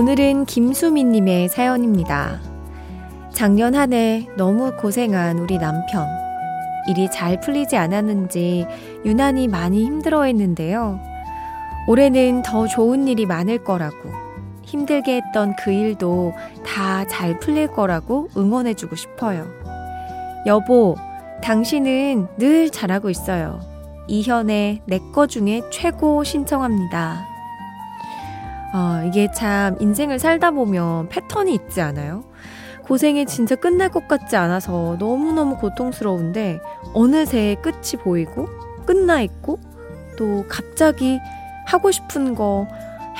오늘은 김수민님의 사연입니다. 작년 한 해 너무 고생한 우리 남편. 일이 잘 풀리지 않았는지 유난히 많이 힘들어 했는데요. 올해는 더 좋은 일이 많을 거라고 힘들게 했던 그 일도 다 잘 풀릴 거라고 응원해주고 싶어요. 여보, 당신은 늘 잘하고 있어요. 이현의 내 거 중에 최고 신청합니다. 아, 이게 참 인생을 살다 보면 패턴이 있지 않아요? 고생이 진짜 끝날 것 같지 않아서 너무너무 고통스러운데 어느새 끝이 보이고 끝나 있고 또 갑자기 하고 싶은 거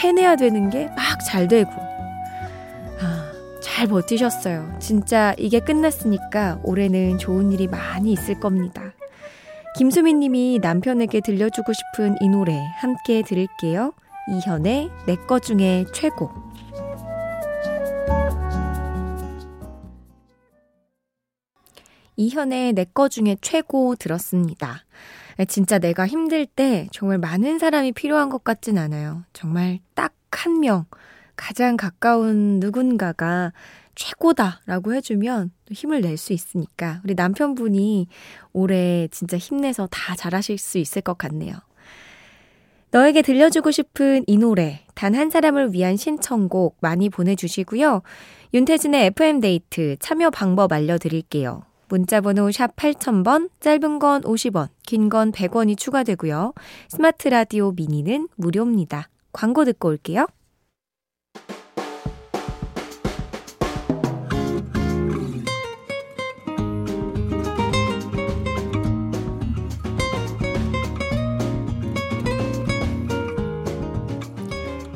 해내야 되는 게 막 잘 되고 아, 잘 버티셨어요. 진짜 이게 끝났으니까 올해는 좋은 일이 많이 있을 겁니다. 김수민 님이 남편에게 들려주고 싶은 이 노래 함께 들을게요. 이현의 내거 중에 최고. 이현의 내거 중에 최고 들었습니다. 진짜 내가 힘들 때 정말 많은 사람이 필요한 것 같진 않아요. 정말 딱 한 명, 가장 가까운 누군가가 최고다라고 해주면 힘을 낼 수 있으니까 우리 남편분이 올해 진짜 힘내서 다 잘하실 수 있을 것 같네요. 너에게 들려주고 싶은 이 노래, 단 한 사람을 위한 신청곡 많이 보내주시고요. 윤태진의 FM데이트 참여 방법 알려드릴게요. 문자번호 샵 8000번, 짧은 건 50원, 긴 건 100원이 추가되고요. 스마트 라디오 미니는 무료입니다. 광고 듣고 올게요.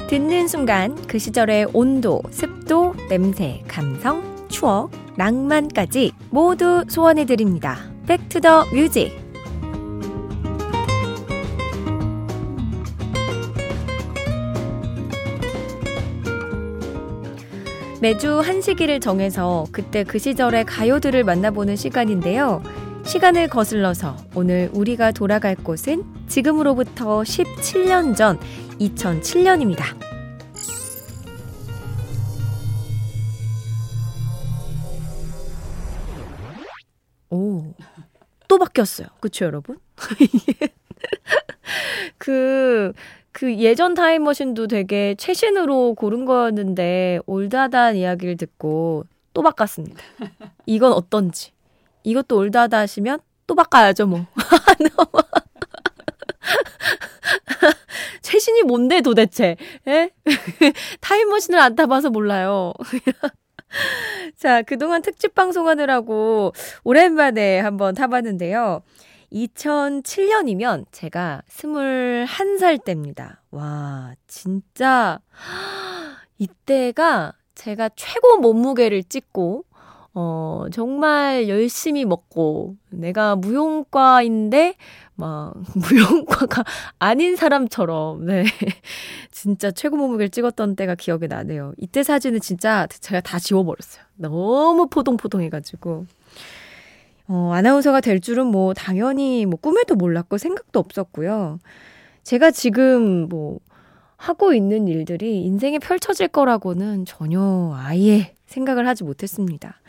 듣는 순간 그 시절의 온도, 습도, 냄새, 감성, 추억, 낭만까지 모두 소환해드립니다. Back to the Music. 매주 한 시기를 정해서 그때 그 시절의 가요들을 만나보는 시간인데요. 시간을 거슬러서 오늘 우리가 돌아갈 곳은 지금으로부터 17년 전 2007년입니다. 오, 또 바뀌었어요. 그쵸, 여러분? 그, 그 예전 타임머신도 되게 최신으로 고른 거였는데, 올드하다는 이야기를 듣고 또 바꿨습니다. 이건 어떤지. 이것도 올드하다 하시면 또 바꿔야죠, 뭐. 최신이 뭔데 도대체? 예? 타임머신을 안 타봐서 몰라요. 자, 그동안 특집 방송하느라고 오랜만에 한번 타봤는데요. 2007년이면 제가 21살 때입니다. 와, 진짜 이때가 제가 최고 몸무게를 찍고 어, 정말 열심히 먹고, 내가 무용과인데, 막, 무용과가 아닌 사람처럼, 네. 진짜 최고 몸무게를 찍었던 때가 기억이 나네요. 이때 사진은 진짜 제가 다 지워버렸어요. 너무 포동포동해가지고. 어, 아나운서가 될 줄은 뭐, 당연히 뭐, 꿈에도 몰랐고, 생각도 없었고요. 제가 지금 뭐, 하고 있는 일들이 인생에 펼쳐질 거라고는 전혀 아예 생각을 하지 못했습니다.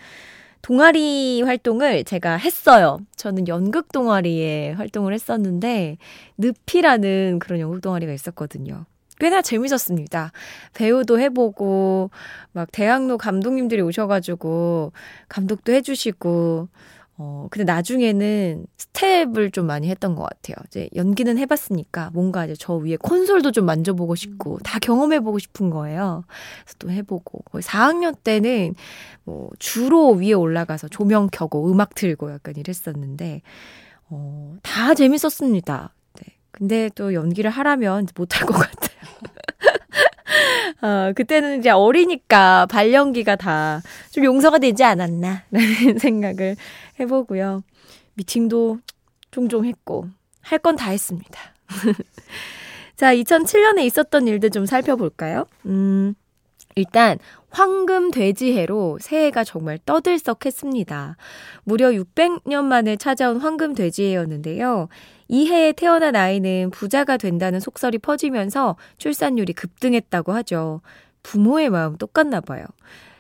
동아리 활동을 제가 했어요. 저는 연극 동아리에 활동을 했었는데, 늪이라는 그런 연극 동아리가 있었거든요. 꽤나 재밌었습니다. 배우도 해보고, 막 대학로 감독님들이 오셔가지고, 감독도 해주시고, 어, 근데 나중에는 스텝을 좀 많이 했던 것 같아요. 이제 연기는 해봤으니까 뭔가 이제 저 위에 콘솔도 좀 만져보고 싶고, 음. 다 경험해보고 싶은 거예요. 그래서 또 해보고. 거의 4학년 때는 뭐 주로 위에 올라가서 조명 켜고 음악 틀고 약간 이랬었는데, 어, 다 재밌었습니다. 네. 근데 또 연기를 하라면 못할 것 같아요. 어, 그때는 이제 어리니까 발연기가 다 좀 용서가 되지 않았나, 라는 생각을 해보고요. 미팅도 종종 했고, 할 건 다 했습니다. 자, 2007년에 있었던 일들 좀 살펴볼까요? 음, 일단, 황금 돼지해로 새해가 정말 떠들썩했습니다. 무려 600년 만에 찾아온 황금 돼지해였는데요. 이 해에 태어난 아이는 부자가 된다는 속설이 퍼지면서 출산율이 급등했다고 하죠. 부모의 마음 똑같나 봐요.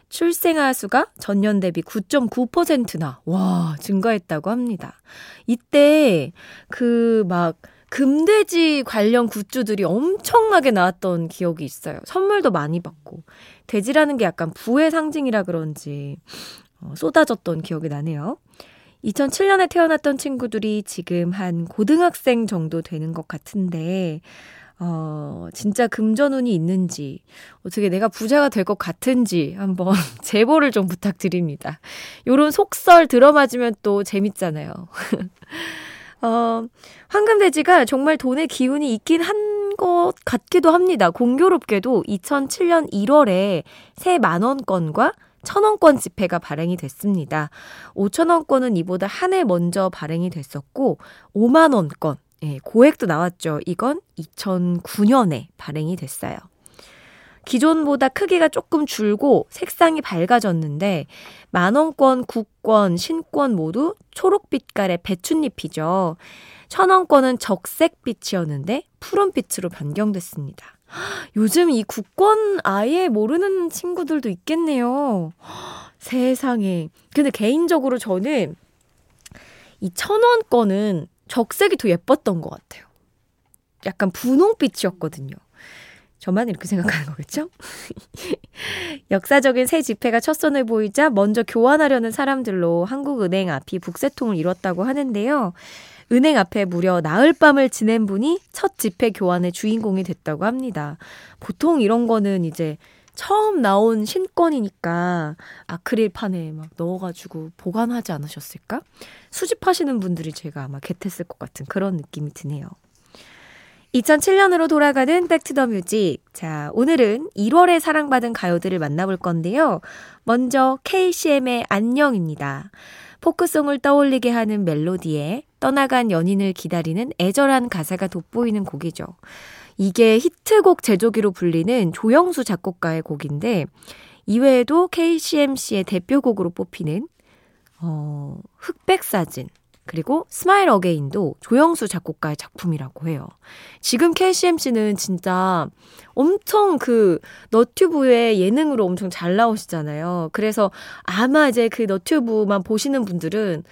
출생아 수가 전년 대비 9.9%나, 와, 증가했다고 합니다. 이때, 그, 막, 금돼지 관련 굿즈들이 엄청나게 나왔던 기억이 있어요. 선물도 많이 받고. 돼지라는 게 약간 부의 상징이라 그런지, 어, 쏟아졌던 기억이 나네요. 2007년에 태어났던 친구들이 지금 한 고등학생 정도 되는 것 같은데, 어, 진짜 금전운이 있는지, 어떻게 내가 부자가 될 것 같은지 한번 제보를 좀 부탁드립니다. 요런 속설 들어맞으면 또 재밌잖아요. 어, 황금돼지가 정말 돈의 기운이 있긴 한 것 같기도 합니다. 공교롭게도 2007년 1월에 새 만원권과 천원권 지폐가 발행이 됐습니다. 5천원권은 이보다 한 해 먼저 발행이 됐었고, 5만원권, 예, 고액도 나왔죠. 이건 2009년에 발행이 됐어요. 기존보다 크기가 조금 줄고 색상이 밝아졌는데 만원권, 국권, 신권 모두 초록빛깔의 배춧잎이죠. 천원권은 적색빛이었는데 푸른빛으로 변경됐습니다. 요즘 이 국권 아예 모르는 친구들도 있겠네요. 세상에. 근데 개인적으로 저는 이 천원 권은 적색이 더 예뻤던 것 같아요. 약간 분홍빛이었거든요. 저만 이렇게 생각하는 거겠죠? 역사적인 새 지폐가 첫 손을 보이자 먼저 교환하려는 사람들로 한국은행 앞이 북새통을 이뤘다고 하는데요. 은행 앞에 무려 나흘 밤을 지낸 분이 첫 지폐 교환의 주인공이 됐다고 합니다. 보통 이런 거는 이제 처음 나온 신권이니까 아크릴판에 막 넣어가지고 보관하지 않으셨을까? 수집하시는 분들이 제가 아마 get했을 것 같은 그런 느낌이 드네요. 2007년으로 돌아가는 Back to the Music. 자, 오늘은 1월에 사랑받은 가요들을 만나볼 건데요. 먼저 KCM의 안녕입니다. 포크송을 떠올리게 하는 멜로디에 떠나간 연인을 기다리는 애절한 가사가 돋보이는 곡이죠. 이게 히트곡 제조기로 불리는 조영수 작곡가의 곡인데 이외에도 KCM 씨의 대표곡으로 뽑히는 어, 흑백 사진 그리고 Smile Again도 조영수 작곡가의 작품이라고 해요. 지금 KCM 씨는 진짜 엄청 그 너튜브에 예능으로 엄청 잘 나오시잖아요. 그래서 아마 이제 그 너튜브만 보시는 분들은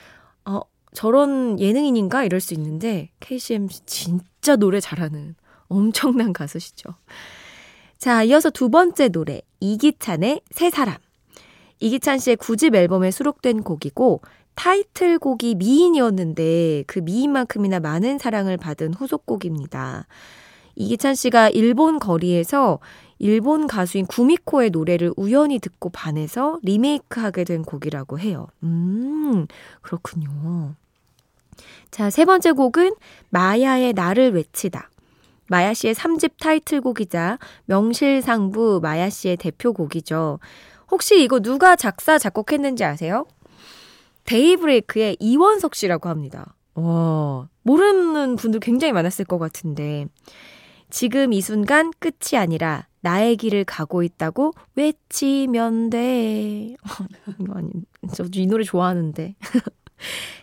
어 저런 예능인인가 이럴 수 있는데 KCMC 진짜 노래 잘하는 엄청난 가수시죠. 자, 이어서 두 번째 노래 이기찬의 새 사람. 이기찬 씨의 9집 앨범에 수록된 곡이고 타이틀곡이 미인이었는데 그 미인만큼이나 많은 사랑을 받은 후속곡입니다. 이기찬 씨가 일본 거리에서 일본 가수인 구미코의 노래를 우연히 듣고 반해서 리메이크하게 된 곡이라고 해요. 음, 그렇군요. 자, 세 번째 곡은 마야의 나를 외치다. 마야 씨의 3집 타이틀곡이자 명실상부 마야 씨의 대표곡이죠. 혹시 이거 누가 작사, 작곡했는지 아세요? 데이브레이크의 이원석 씨라고 합니다. 와, 모르는 분들 굉장히 많았을 것 같은데. 지금 이 순간 끝이 아니라 나의 길을 가고 있다고 외치면 돼. 아니, 저이 노래 좋아하는데.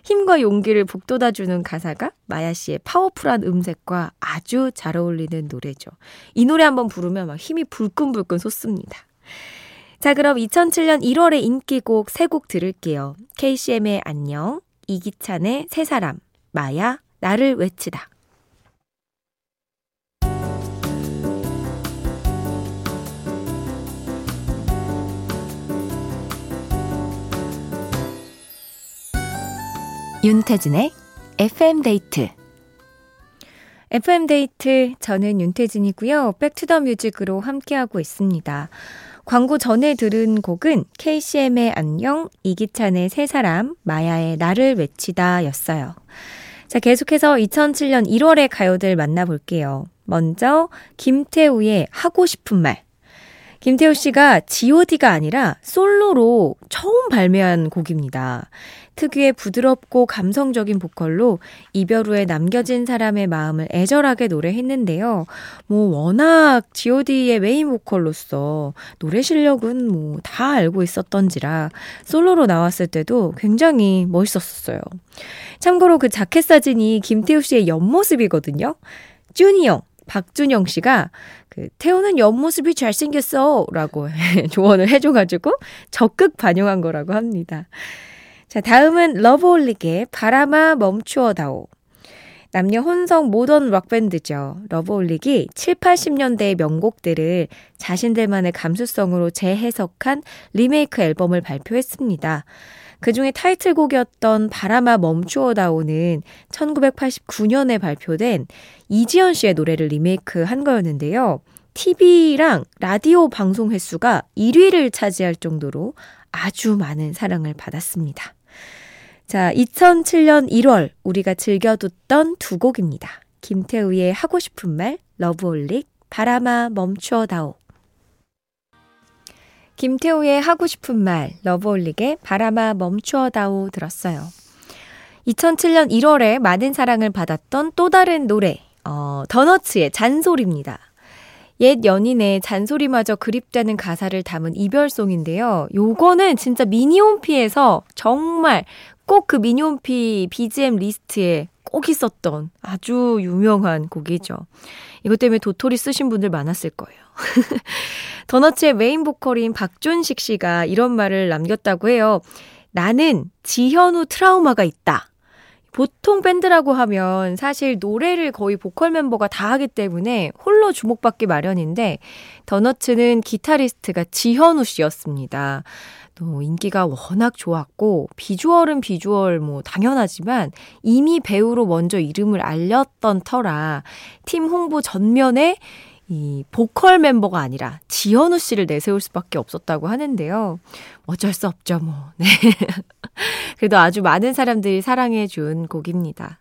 힘과 용기를 북돋아주는 가사가 마야 씨의 파워풀한 음색과 아주 잘 어울리는 노래죠. 이 노래 한번 부르면 막 힘이 불끈불끈 솟습니다. 자, 그럼 2007년 1월의 인기곡 세 곡 들을게요. KCM의 안녕, 이기찬의 새 사람, 마야, 나를 외치다. 윤태진의 FM데이트 FM데이트 저는 윤태진이고요. Back to the Music으로 함께하고 있습니다. 광고 전에 들은 곡은 KCM의 안녕, 이기찬의 새 사람, 마야의 나를 외치다 였어요. 자, 계속해서 2007년 1월의 가요들 만나볼게요. 먼저 김태우의 하고 싶은 말. 김태우 씨가 god가 아니라 솔로로 처음 발매한 곡입니다. 특유의 부드럽고 감성적인 보컬로 이별 후에 남겨진 사람의 마음을 애절하게 노래했는데요. 뭐 워낙 god의 메인 보컬로서 노래 실력은 뭐 다 알고 있었던지라 솔로로 나왔을 때도 굉장히 멋있었어요. 참고로 그 자켓 사진이 김태우 씨의 옆모습이거든요. 쭈니형 박준영 씨가 그 태우는 옆모습이 잘생겼어 라고 조언을 해줘가지고 적극 반영한 거라고 합니다. 자, 다음은 러브홀릭의 바람아 멈추어다오. 남녀 혼성 모던 락밴드죠. 러브홀릭이 7, 80년대의 명곡들을 자신들만의 감수성으로 재해석한 리메이크 앨범을 발표했습니다. 그 중에 타이틀곡이었던 바람아 멈추어다오는 1989년에 발표된 이지연 씨의 노래를 리메이크 한 거였는데요. TV랑 라디오 방송 횟수가 1위를 차지할 정도로 아주 많은 사랑을 받았습니다. 자, 2007년 1월 우리가 즐겨 듣던 두 곡입니다. 김태우의 하고 싶은 말, 러브홀릭, 바람아 멈추어다오. 김태우의 하고 싶은 말, 러브홀릭의 바람아 멈추어다오 들었어요. 2007년 1월에 많은 사랑을 받았던 또 다른 노래, 어, 더너츠의 잔소리입니다. 옛 연인의 잔소리마저 그립다는 가사를 담은 이별송인데요. 요거는 진짜 미니홈피에서 정말 꼭 그 미니홈피 BGM 리스트에 꼭 있었던 아주 유명한 곡이죠. 이것 때문에 도토리 쓰신 분들 많았을 거예요. 더너츠의 메인 보컬인 박준식 씨가 이런 말을 남겼다고 해요. 나는 지현우 트라우마가 있다. 보통 밴드라고 하면 사실 노래를 거의 보컬 멤버가 다 하기 때문에 홀로 주목받기 마련인데 더너츠는 기타리스트가 지현우 씨였습니다. 또 인기가 워낙 좋았고 비주얼은 비주얼 뭐 당연하지만 이미 배우로 먼저 이름을 알렸던 터라 팀 홍보 전면에 이 보컬 멤버가 아니라 지현우 씨를 내세울 수밖에 없었다고 하는데요. 어쩔 수 없죠, 뭐. 네. 그래도 아주 많은 사람들이 사랑해 준 곡입니다.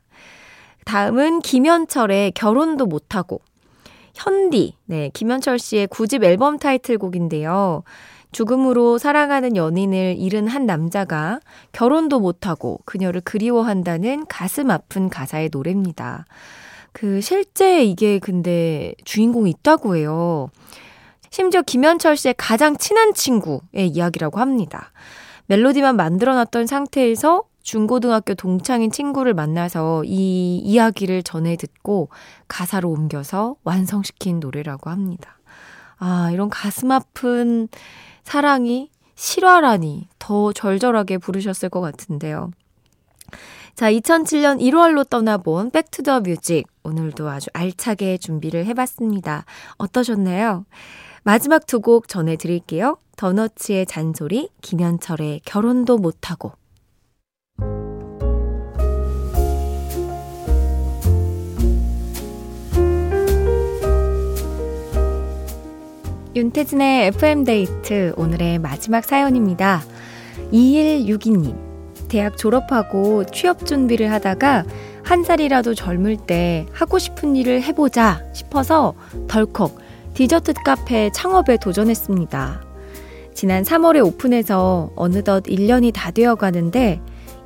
다음은 김현철의 결혼도 못하고. 현디, 네, 김현철 씨의 9집 앨범 타이틀곡인데요. 죽음으로 사랑하는 연인을 잃은 한 남자가 결혼도 못하고 그녀를 그리워한다는 가슴 아픈 가사의 노래입니다. 그 실제 이게 근데 주인공이 있다고 해요. 심지어 김현철 씨의 가장 친한 친구의 이야기라고 합니다. 멜로디만 만들어놨던 상태에서 중고등학교 동창인 친구를 만나서 이 이야기를 전해 듣고 가사로 옮겨서 완성시킨 노래라고 합니다. 아, 이런 가슴 아픈 사랑이 실화라니 더 절절하게 부르셨을 것 같은데요. 자, 2007년 1월로 떠나본 Back to the Music. 오늘도 아주 알차게 준비를 해봤습니다. 어떠셨나요? 마지막 두 곡 전해드릴게요. 더너츠의 잔소리, 김현철의 결혼도 못하고. 윤태진의 FM데이트 오늘의 마지막 사연입니다. 2162님. 대학 졸업하고 취업 준비를 하다가 한 살이라도 젊을 때 하고 싶은 일을 해보자 싶어서 덜컥 디저트 카페 창업에 도전했습니다. 지난 3월에 오픈해서 어느덧 1년이 다 되어 가는데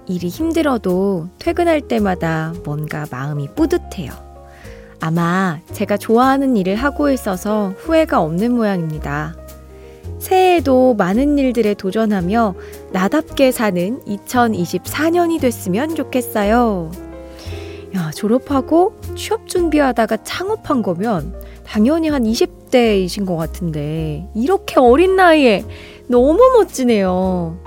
일이 힘들어도 퇴근할 때마다 뭔가 마음이 뿌듯해요. 아마 제가 좋아하는 일을 하고 있어서 후회가 없는 모양입니다. 새해에도 많은 일들에 도전하며 나답게 사는 2024년이 됐으면 좋겠어요. 야, 졸업하고 취업 준비하다가 창업한 거면 당연히 한 20대이신 것 같은데, 이렇게 어린 나이에 너무 멋지네요.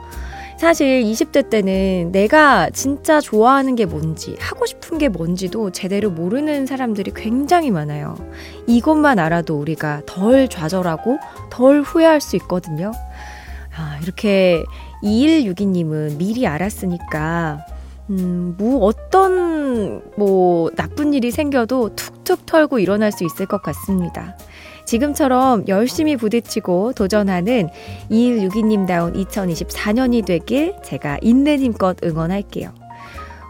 사실 20대 때는 내가 진짜 좋아하는 게 뭔지, 하고 싶은 게 뭔지도 제대로 모르는 사람들이 굉장히 많아요. 이것만 알아도 우리가 덜 좌절하고 덜 후회할 수 있거든요. 아, 이렇게 2162님은 미리 알았으니까, 음, 뭐 어떤 뭐 나쁜 일이 생겨도 툭툭 털고 일어날 수 있을 것 같습니다. 지금처럼 열심히 부딪히고 도전하는 2162님다운 2024년이 되길 제가 있는 힘껏 응원할게요.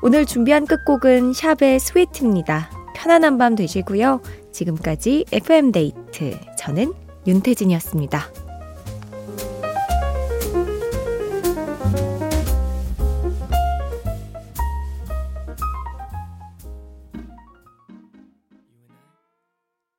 오늘 준비한 끝곡은 샵의 스위트입니다. 편안한 밤 되시고요. 지금까지 FM데이트. 저는 윤태진이었습니다.